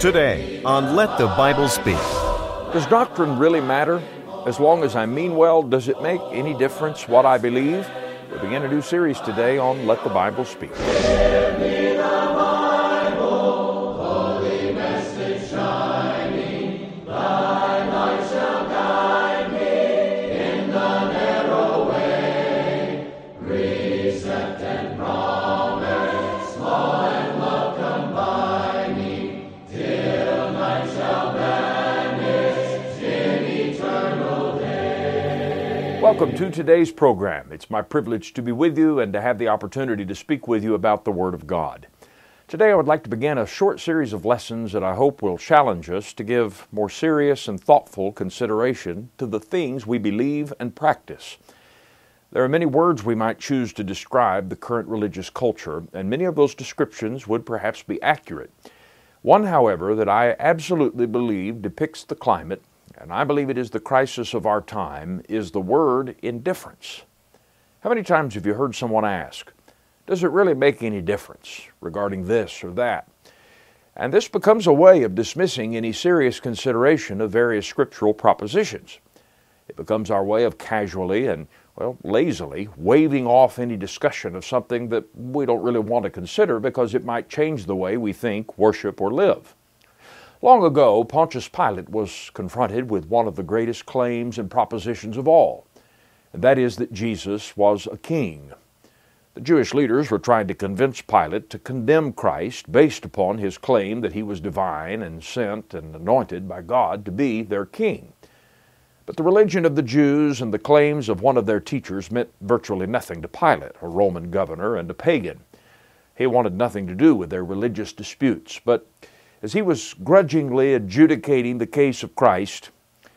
Today on Let the Bible Speak. Does doctrine really matter? As long as I mean well, does it make any difference what I believe? We begin a new series today on Let the Bible Speak. Welcome to today's program. It's my privilege to be with you and to have the opportunity to speak with you about the Word of God. Today, I would like to begin a short series of lessons that I hope will challenge us to give more serious and thoughtful consideration to the things we believe and practice. There are many words we might choose to describe the current religious culture, and many of those descriptions would perhaps be accurate. One, however, that I absolutely believe depicts the climate and I believe it is the crisis of our time, is the word indifference. How many times have you heard someone ask, Does it really make any difference regarding this or that? And this becomes a way of dismissing any serious consideration of various scriptural propositions. It becomes our way of casually and, well, lazily waving off any discussion of something that we don't really want to consider because it might change the way we think, worship, or live. Long ago, Pontius Pilate was confronted with one of the greatest claims and propositions of all, and that is that Jesus was a king. The Jewish leaders were trying to convince Pilate to condemn Christ based upon his claim that he was divine and sent and anointed by God to be their king. But the religion of the Jews and the claims of one of their teachers meant virtually nothing to Pilate, a Roman governor and a pagan. He wanted nothing to do with their religious disputes, but as he was grudgingly adjudicating the case of Christ,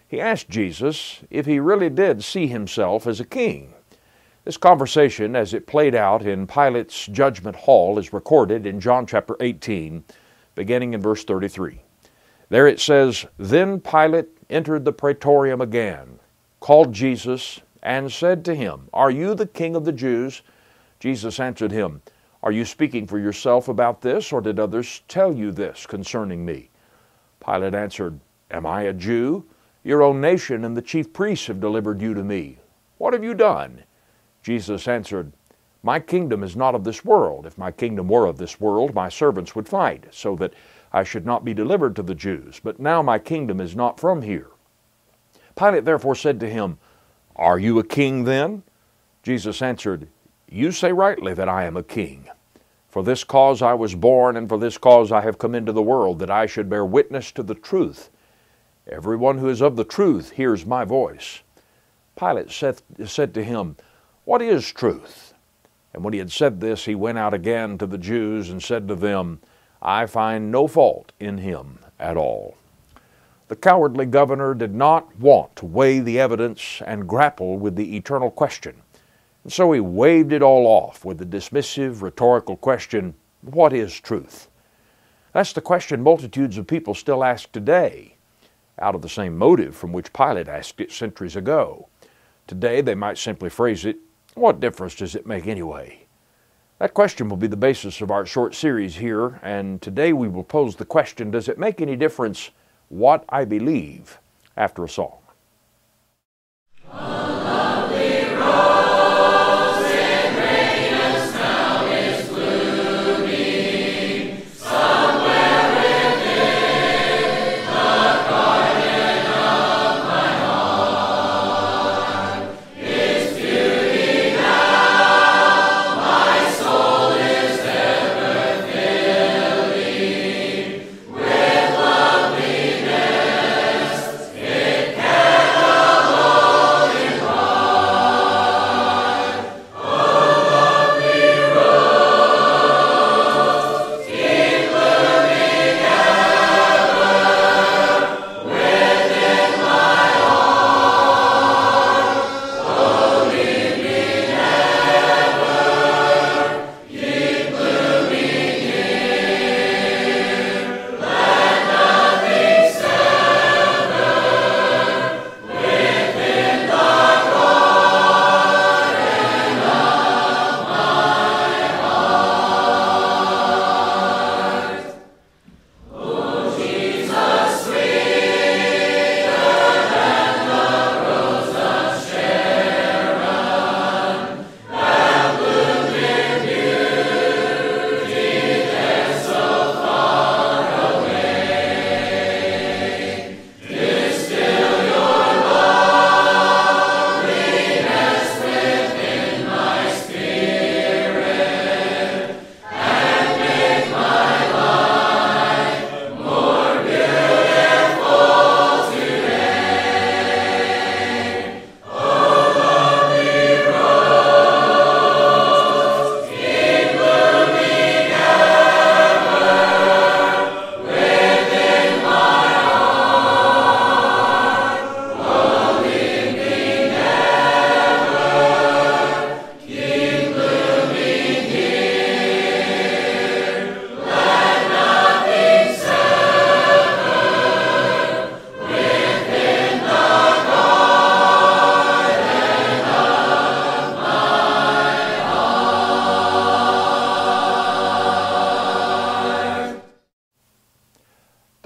he asked Jesus if he really did see himself as a king. This conversation, as it played out in Pilate's judgment hall, is recorded in John chapter 18, beginning in verse 33. There it says, Then Pilate entered the praetorium again, called Jesus, and said to him, Are you the king of the Jews? Jesus answered him, are you speaking for yourself about this, or did others tell you this concerning me? Pilate answered, Am I a Jew? Your own nation and the chief priests have delivered you to me. What have you done? Jesus answered, My kingdom is not of this world. If my kingdom were of this world, my servants would fight, so that I should not be delivered to the Jews. But now my kingdom is not from here. Pilate therefore said to him, Are you a king then? Jesus answered, You say rightly that I am a king. For this cause I was born, and for this cause I have come into the world, that I should bear witness to the truth. Everyone who is of the truth hears my voice. Pilate said, said to him, What is truth? And when he had said this, he went out again to the Jews and said to them, I find no fault in him at all. The cowardly governor did not want to weigh the evidence and grapple with the eternal question and so he waved it all off with the dismissive, rhetorical question, What is truth? That's the question multitudes of people still ask today, out of the same motive from which Pilate asked it centuries ago. Today they might simply phrase it, What difference does it make anyway? That question will be the basis of our short series here, and today we will pose the question Does it make any difference what I believe after a song?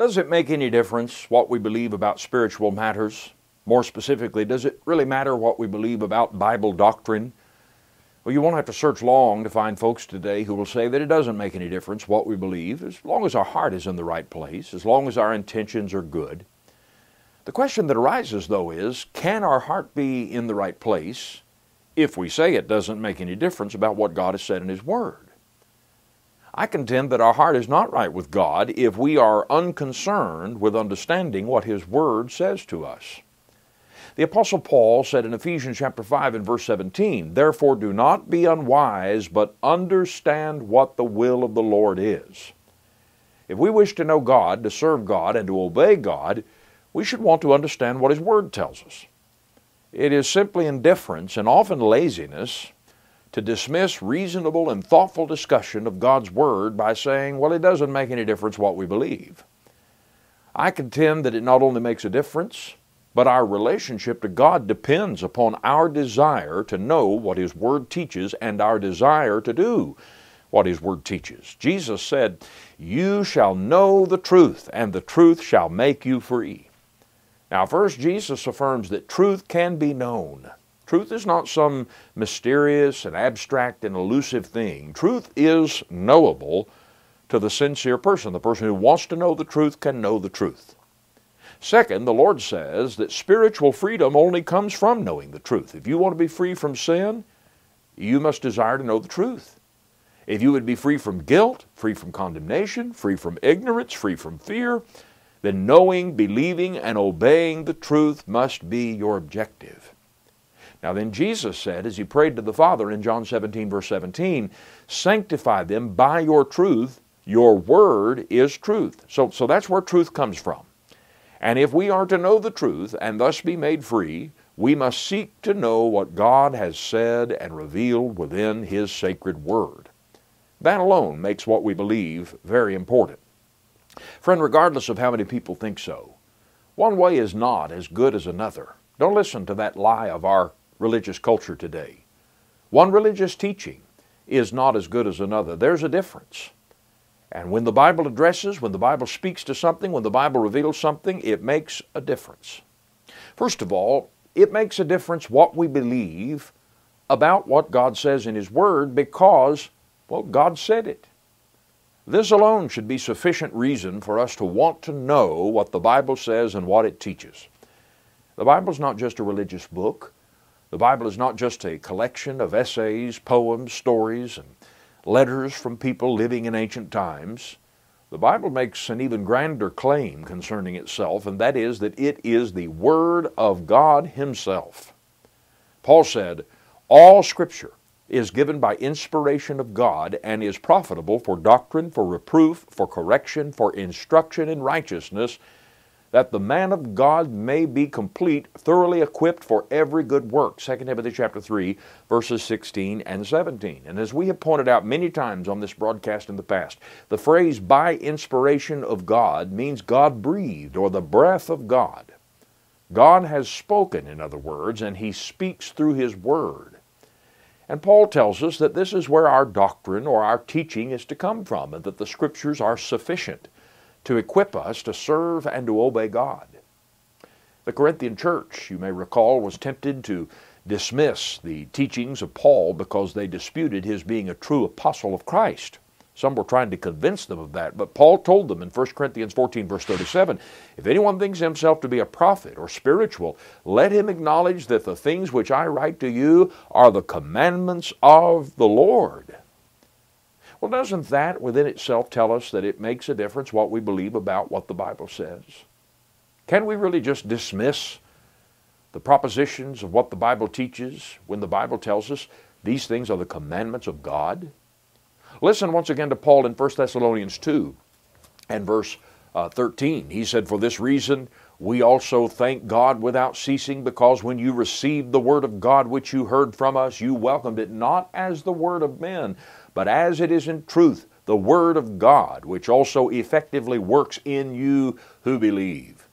Does it make any difference what we believe about spiritual matters? More specifically, does it really matter what we believe about Bible doctrine? Well, you won't have to search long to find folks today who will say that it doesn't make any difference what we believe, as long as our heart is in the right place, as long as our intentions are good. The question that arises, though, is can our heart be in the right place if we say it doesn't make any difference about what God has said in His Word? I contend that our heart is not right with God if we are unconcerned with understanding what His Word says to us. The Apostle Paul said in Ephesians chapter 5 and verse 17, Therefore do not be unwise, but understand what the will of the Lord is. If we wish to know God, to serve God, and to obey God, we should want to understand what His Word tells us. It is simply indifference and often laziness to dismiss reasonable and thoughtful discussion of God's Word by saying, well, it doesn't make any difference what we believe. I contend that it not only makes a difference, but our relationship to God depends upon our desire to know what His Word teaches and our desire to do what His Word teaches. Jesus said, You shall know the truth, and the truth shall make you free. Now, first, Jesus affirms that truth can be known. Truth is not some mysterious and abstract and elusive thing. Truth is knowable to the sincere person. The person who wants to know the truth can know the truth. Second, the Lord says that spiritual freedom only comes from knowing the truth. If you want to be free from sin, you must desire to know the truth. If you would be free from guilt, free from condemnation, free from ignorance, free from fear, then knowing, believing, and obeying the truth must be your objective. Now then Jesus said, as he prayed to the Father in John 17, verse 17, sanctify them by your truth. Your word is truth. So, so that's where truth comes from. And if we are to know the truth and thus be made free, we must seek to know what God has said and revealed within His sacred word. That alone makes what we believe very important. Friend, regardless of how many people think so, one way is not as good as another. Don't listen to that lie of our religious culture today. One religious teaching is not as good as another. There's a difference. And when the Bible addresses, when the Bible speaks to something, when the Bible reveals something, it makes a difference. First of all, it makes a difference what we believe about what God says in His Word because, well, God said it. This alone should be sufficient reason for us to want to know what the Bible says and what it teaches. The Bible is not just a religious book. The Bible is not just a collection of essays, poems, stories, and letters from people living in ancient times. The Bible makes an even grander claim concerning itself, and that is that it is the Word of God Himself. Paul said, All Scripture is given by inspiration of God and is profitable for doctrine, for reproof, for correction, for instruction in righteousness that the man of God may be complete, thoroughly equipped for every good work. 2 Timothy chapter 3, verses 16 and 17. And as we have pointed out many times on this broadcast in the past, the phrase by inspiration of God means God breathed or the breath of God. God has spoken, in other words, and He speaks through His Word. And Paul tells us that this is where our doctrine or our teaching is to come from, and that the Scriptures are sufficient to equip us to serve and to obey God. The Corinthian church, you may recall, was tempted to dismiss the teachings of Paul because they disputed his being a true apostle of Christ. Some were trying to convince them of that, but Paul told them in 1 Corinthians 14, verse 37 If anyone thinks himself to be a prophet or spiritual, let him acknowledge that the things which I write to you are the commandments of the Lord. Well, doesn't that within itself tell us that it makes a difference what we believe about what the Bible says? Can we really just dismiss the propositions of what the Bible teaches when the Bible tells us these things are the commandments of God? Listen once again to Paul in 1 Thessalonians 2 and verse uh, 13. He said, For this reason we also thank God without ceasing, because when you received the word of God which you heard from us, you welcomed it not as the word of men, but as it is in truth the Word of God, which also effectively works in you who believe.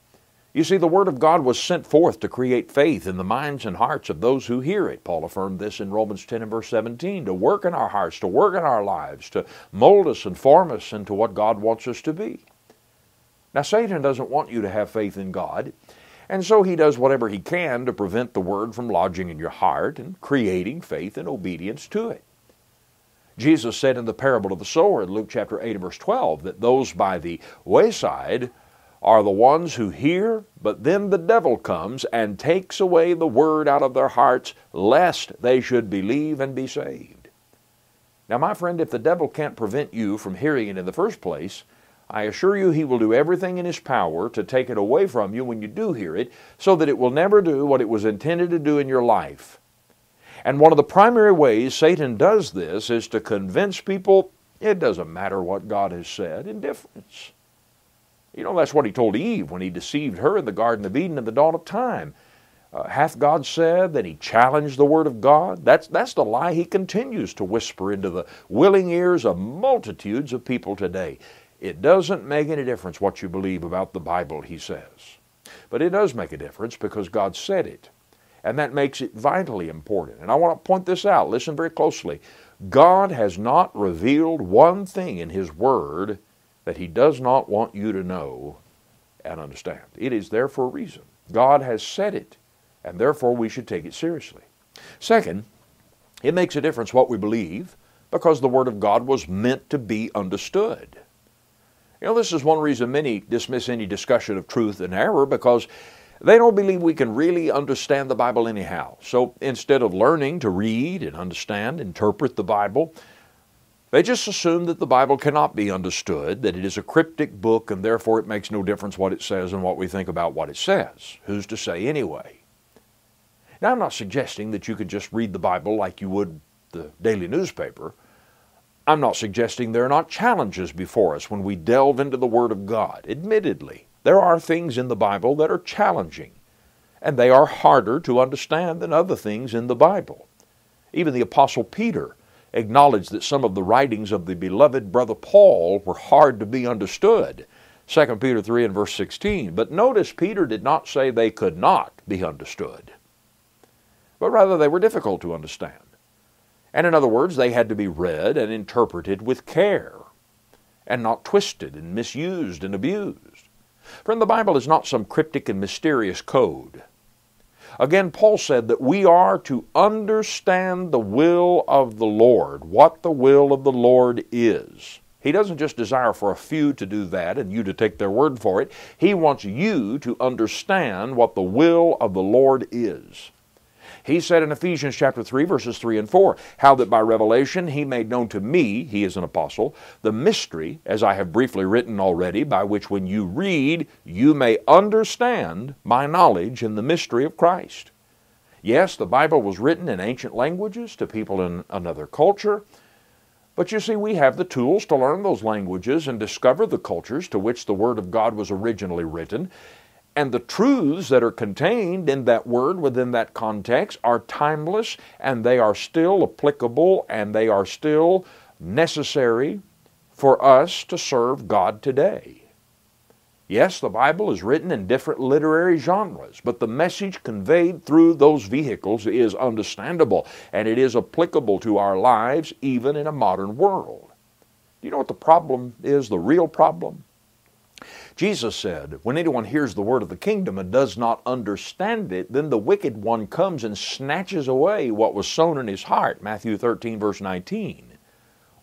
You see, the Word of God was sent forth to create faith in the minds and hearts of those who hear it. Paul affirmed this in Romans 10 and verse 17 to work in our hearts, to work in our lives, to mold us and form us into what God wants us to be. Now, Satan doesn't want you to have faith in God, and so he does whatever he can to prevent the Word from lodging in your heart and creating faith and obedience to it. Jesus said in the parable of the sower in Luke chapter 8 and verse 12 that those by the wayside are the ones who hear, but then the devil comes and takes away the word out of their hearts, lest they should believe and be saved. Now, my friend, if the devil can't prevent you from hearing it in the first place, I assure you he will do everything in his power to take it away from you when you do hear it, so that it will never do what it was intended to do in your life. And one of the primary ways Satan does this is to convince people it doesn't matter what God has said, indifference. You know, that's what he told Eve when he deceived her in the Garden of Eden in the dawn of time. Uh, hath God said that he challenged the word of God? That's, that's the lie he continues to whisper into the willing ears of multitudes of people today. It doesn't make any difference what you believe about the Bible, he says. But it does make a difference because God said it. And that makes it vitally important. And I want to point this out. Listen very closely. God has not revealed one thing in His Word that He does not want you to know and understand. It is there for a reason. God has said it, and therefore we should take it seriously. Second, it makes a difference what we believe because the Word of God was meant to be understood. You know, this is one reason many dismiss any discussion of truth and error because they don't believe we can really understand the Bible anyhow. So instead of learning to read and understand, interpret the Bible, they just assume that the Bible cannot be understood, that it is a cryptic book, and therefore it makes no difference what it says and what we think about what it says. Who's to say anyway? Now, I'm not suggesting that you could just read the Bible like you would the daily newspaper. I'm not suggesting there are not challenges before us when we delve into the Word of God, admittedly. There are things in the Bible that are challenging, and they are harder to understand than other things in the Bible. Even the Apostle Peter acknowledged that some of the writings of the beloved brother Paul were hard to be understood. 2 Peter 3 and verse 16. But notice Peter did not say they could not be understood, but rather they were difficult to understand. And in other words, they had to be read and interpreted with care, and not twisted and misused and abused. Friend, the Bible is not some cryptic and mysterious code. Again, Paul said that we are to understand the will of the Lord, what the will of the Lord is. He doesn't just desire for a few to do that and you to take their word for it. He wants you to understand what the will of the Lord is. He said in Ephesians chapter 3 verses 3 and 4, how that by revelation he made known to me, he is an apostle, the mystery, as I have briefly written already, by which when you read, you may understand my knowledge in the mystery of Christ. Yes, the Bible was written in ancient languages to people in another culture, but you see, we have the tools to learn those languages and discover the cultures to which the Word of God was originally written, and the truths that are contained in that word within that context are timeless and they are still applicable and they are still necessary for us to serve God today. Yes, the Bible is written in different literary genres, but the message conveyed through those vehicles is understandable and it is applicable to our lives even in a modern world. You know what the problem is, the real problem? Jesus said, When anyone hears the word of the kingdom and does not understand it, then the wicked one comes and snatches away what was sown in his heart. Matthew 13, verse 19.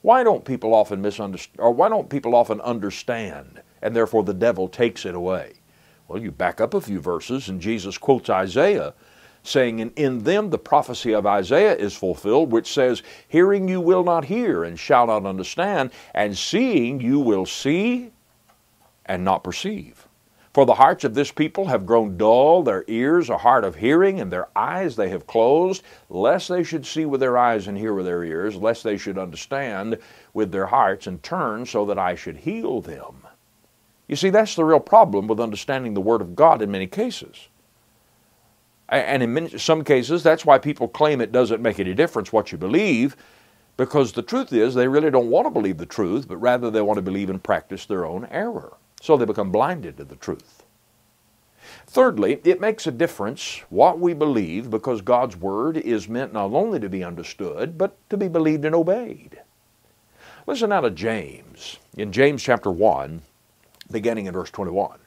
Why don't people often misunderstand, or why don't people often understand, and therefore the devil takes it away? Well, you back up a few verses, and Jesus quotes Isaiah, saying, And in them the prophecy of Isaiah is fulfilled, which says, Hearing you will not hear, and shall not understand, and seeing you will see, and not perceive. For the hearts of this people have grown dull, their ears are hard of hearing, and their eyes they have closed, lest they should see with their eyes and hear with their ears, lest they should understand with their hearts and turn so that I should heal them. You see, that's the real problem with understanding the Word of God in many cases. And in many, some cases, that's why people claim it doesn't make any difference what you believe, because the truth is they really don't want to believe the truth, but rather they want to believe and practice their own error. So they become blinded to the truth. Thirdly, it makes a difference what we believe because God's Word is meant not only to be understood, but to be believed and obeyed. Listen now to James. In James chapter 1, beginning in verse 21.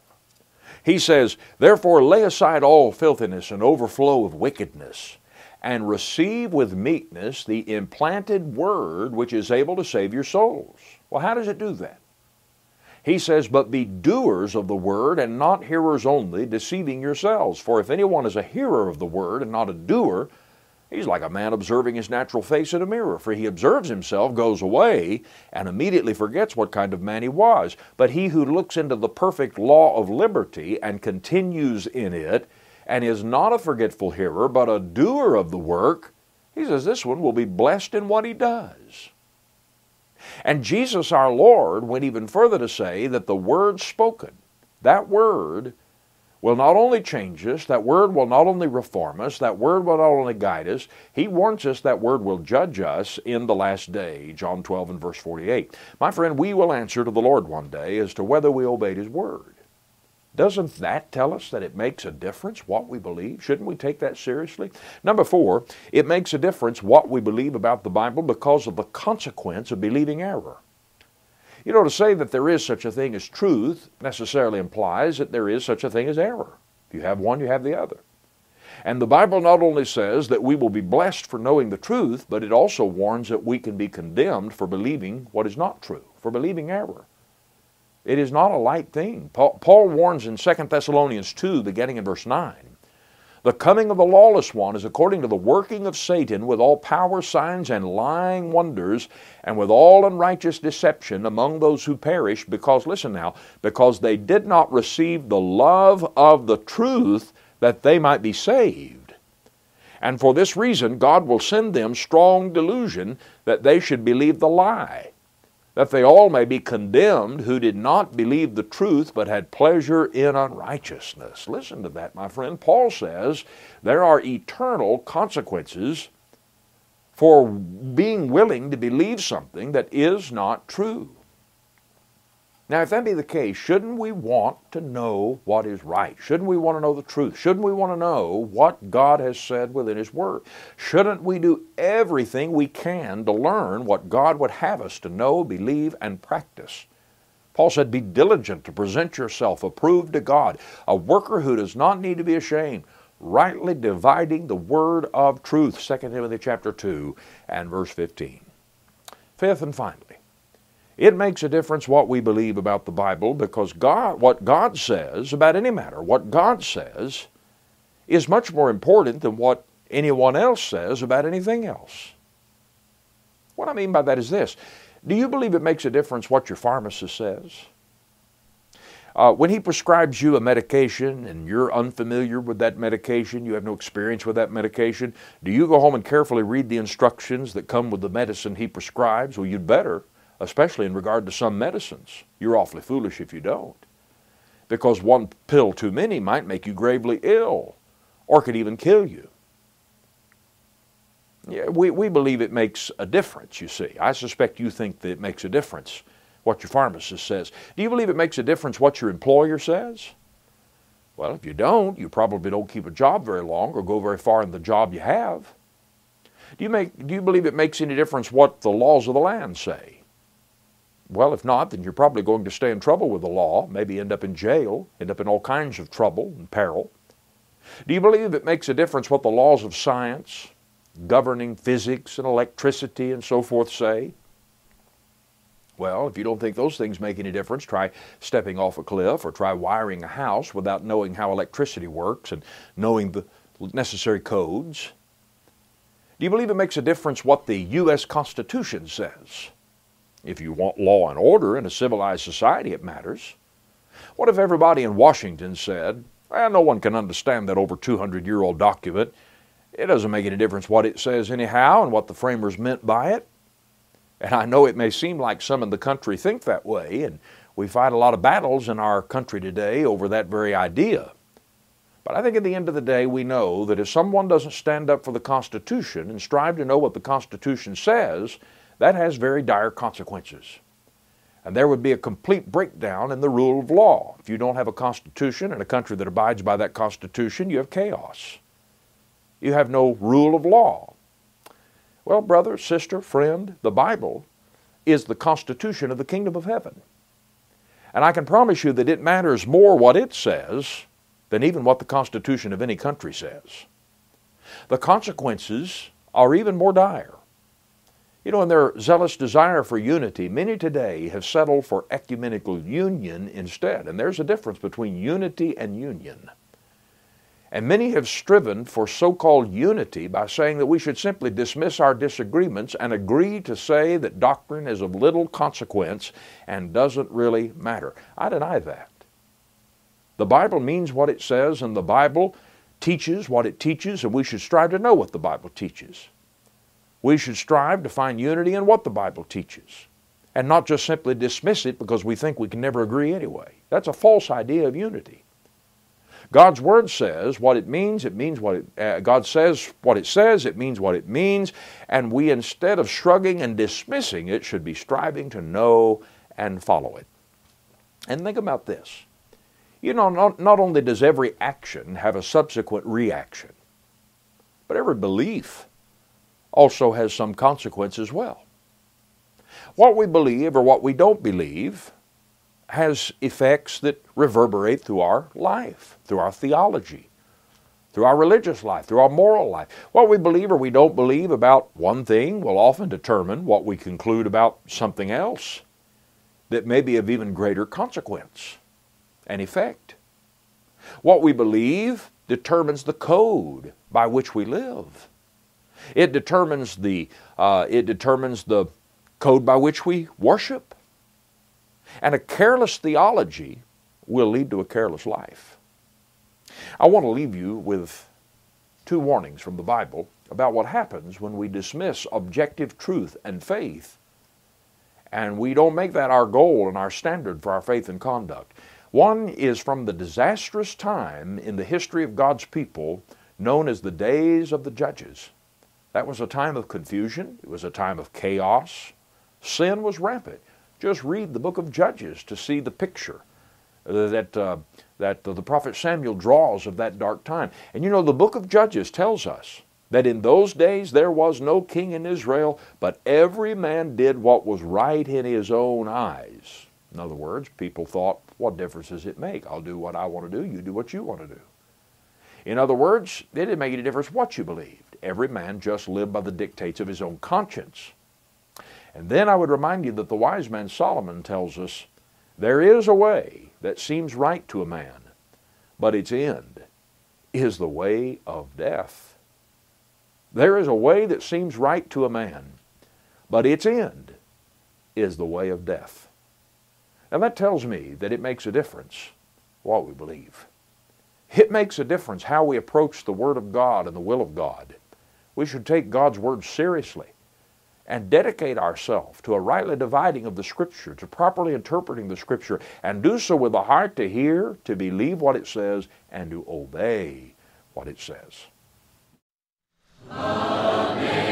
He says, Therefore lay aside all filthiness and overflow of wickedness, and receive with meekness the implanted word which is able to save your souls. Well, how does it do that? He says, But be doers of the word and not hearers only, deceiving yourselves. For if anyone is a hearer of the word and not a doer, he's like a man observing his natural face in a mirror. For he observes himself, goes away, and immediately forgets what kind of man he was. But he who looks into the perfect law of liberty and continues in it, and is not a forgetful hearer, but a doer of the work, he says this one will be blessed in what he does. And Jesus our Lord went even further to say that the word spoken, that word will not only change us, that word will not only reform us, that word will not only guide us, he warns us that word will judge us in the last day, John 12 and verse 48. My friend, we will answer to the Lord one day as to whether we obeyed his word. Doesn't that tell us that it makes a difference what we believe? Shouldn't we take that seriously? Number four, it makes a difference what we believe about the Bible because of the consequence of believing error. You know, to say that there is such a thing as truth necessarily implies that there is such a thing as error. If you have one, you have the other. And the Bible not only says that we will be blessed for knowing the truth, but it also warns that we can be condemned for believing what is not true, for believing error. It is not a light thing. Paul, Paul warns in 2 Thessalonians 2, beginning in verse 9. The coming of the lawless one is according to the working of Satan with all power, signs, and lying wonders, and with all unrighteous deception among those who perish, because, listen now, because they did not receive the love of the truth that they might be saved. And for this reason, God will send them strong delusion that they should believe the lie that they all may be condemned who did not believe the truth but had pleasure in unrighteousness. Listen to that, my friend. Paul says there are eternal consequences for being willing to believe something that is not true. Now, if that be the case, shouldn't we want to know what is right? Shouldn't we want to know the truth? Shouldn't we want to know what God has said within His Word? Shouldn't we do everything we can to learn what God would have us to know, believe, and practice? Paul said, Be diligent to present yourself approved to God, a worker who does not need to be ashamed, rightly dividing the word of truth. 2 Timothy chapter 2 and verse 15. Fifth and finally, it makes a difference what we believe about the Bible because God, what God says about any matter, what God says is much more important than what anyone else says about anything else. What I mean by that is this Do you believe it makes a difference what your pharmacist says? Uh, when he prescribes you a medication and you're unfamiliar with that medication, you have no experience with that medication, do you go home and carefully read the instructions that come with the medicine he prescribes? Well, you'd better especially in regard to some medicines. You're awfully foolish if you don't. Because one pill too many might make you gravely ill or could even kill you. Yeah, we, we believe it makes a difference, you see. I suspect you think that it makes a difference what your pharmacist says. Do you believe it makes a difference what your employer says? Well, if you don't, you probably don't keep a job very long or go very far in the job you have. Do you, make, do you believe it makes any difference what the laws of the land say? Well, if not, then you're probably going to stay in trouble with the law, maybe end up in jail, end up in all kinds of trouble and peril. Do you believe it makes a difference what the laws of science, governing physics and electricity and so forth, say? Well, if you don't think those things make any difference, try stepping off a cliff or try wiring a house without knowing how electricity works and knowing the necessary codes. Do you believe it makes a difference what the U.S. Constitution says? If you want law and order in a civilized society, it matters. What if everybody in Washington said, well, no one can understand that over 200 year old document. It doesn't make any difference what it says, anyhow, and what the framers meant by it. And I know it may seem like some in the country think that way, and we fight a lot of battles in our country today over that very idea. But I think at the end of the day, we know that if someone doesn't stand up for the Constitution and strive to know what the Constitution says, that has very dire consequences. And there would be a complete breakdown in the rule of law. If you don't have a constitution and a country that abides by that constitution, you have chaos. You have no rule of law. Well, brother, sister, friend, the Bible is the constitution of the kingdom of heaven. And I can promise you that it matters more what it says than even what the Constitution of any country says. The consequences are even more dire. You know, in their zealous desire for unity, many today have settled for ecumenical union instead. And there's a difference between unity and union. And many have striven for so called unity by saying that we should simply dismiss our disagreements and agree to say that doctrine is of little consequence and doesn't really matter. I deny that. The Bible means what it says, and the Bible teaches what it teaches, and we should strive to know what the Bible teaches. We should strive to find unity in what the Bible teaches and not just simply dismiss it because we think we can never agree anyway. That's a false idea of unity. God's Word says what it means, it means what it, uh, God says what it says, it means what it means, and we instead of shrugging and dismissing it should be striving to know and follow it. And think about this. You know, not, not only does every action have a subsequent reaction, but every belief also has some consequence as well. What we believe or what we don't believe has effects that reverberate through our life, through our theology, through our religious life, through our moral life. What we believe or we don't believe about one thing will often determine what we conclude about something else that may be of even greater consequence and effect. What we believe determines the code by which we live. It determines the, uh, it determines the code by which we worship. And a careless theology will lead to a careless life. I want to leave you with two warnings from the Bible about what happens when we dismiss objective truth and faith and we don't make that our goal and our standard for our faith and conduct. One is from the disastrous time in the history of God's people known as the days of the judges. That was a time of confusion, it was a time of chaos. Sin was rampant. Just read the book of Judges to see the picture that, uh, that the prophet Samuel draws of that dark time. And you know, the book of Judges tells us that in those days there was no king in Israel, but every man did what was right in his own eyes. In other words, people thought, what difference does it make? I'll do what I want to do, you do what you want to do. In other words, it didn't make any difference what you believed. Every man just lived by the dictates of his own conscience. And then I would remind you that the wise man Solomon tells us there is a way that seems right to a man, but its end is the way of death. There is a way that seems right to a man, but its end is the way of death. And that tells me that it makes a difference what we believe. It makes a difference how we approach the Word of God and the will of God. We should take God's Word seriously and dedicate ourselves to a rightly dividing of the Scripture, to properly interpreting the Scripture, and do so with a heart to hear, to believe what it says, and to obey what it says. Amen.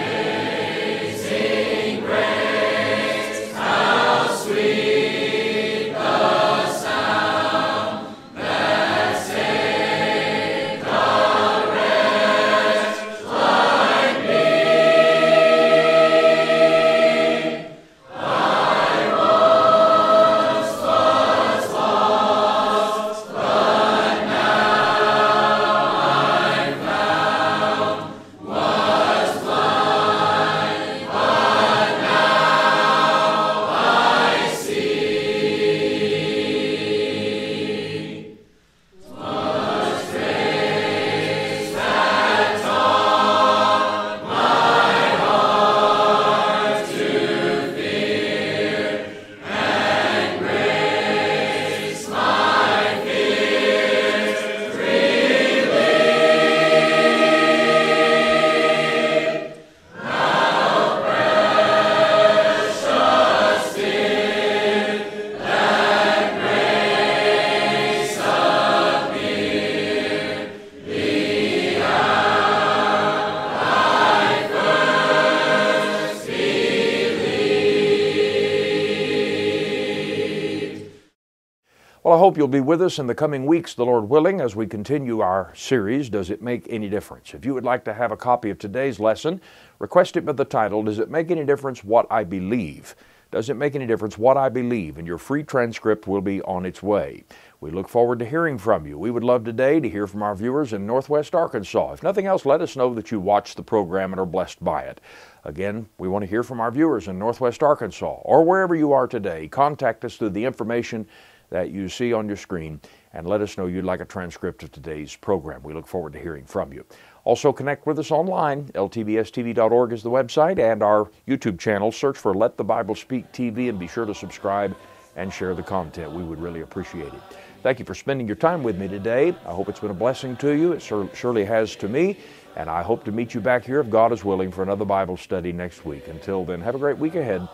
You'll be with us in the coming weeks, the Lord willing, as we continue our series, Does It Make Any Difference? If you would like to have a copy of today's lesson, request it with the title, Does It Make Any Difference What I Believe? Does it make any difference what I believe, and your free transcript will be on its way. We look forward to hearing from you. We would love today to hear from our viewers in Northwest Arkansas. If nothing else, let us know that you watched the program and are blessed by it. Again, we want to hear from our viewers in Northwest Arkansas or wherever you are today. Contact us through the information that you see on your screen and let us know you'd like a transcript of today's program. We look forward to hearing from you. Also, connect with us online. LTBSTV.org is the website and our YouTube channel. Search for Let the Bible Speak TV and be sure to subscribe and share the content. We would really appreciate it. Thank you for spending your time with me today. I hope it's been a blessing to you. It surely has to me. And I hope to meet you back here, if God is willing, for another Bible study next week. Until then, have a great week ahead,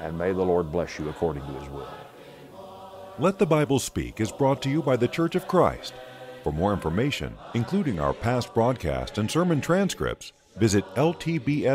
and may the Lord bless you according to His will. Let the Bible Speak is brought to you by the Church of Christ. For more information, including our past broadcast and sermon transcripts, visit ltbstv.org.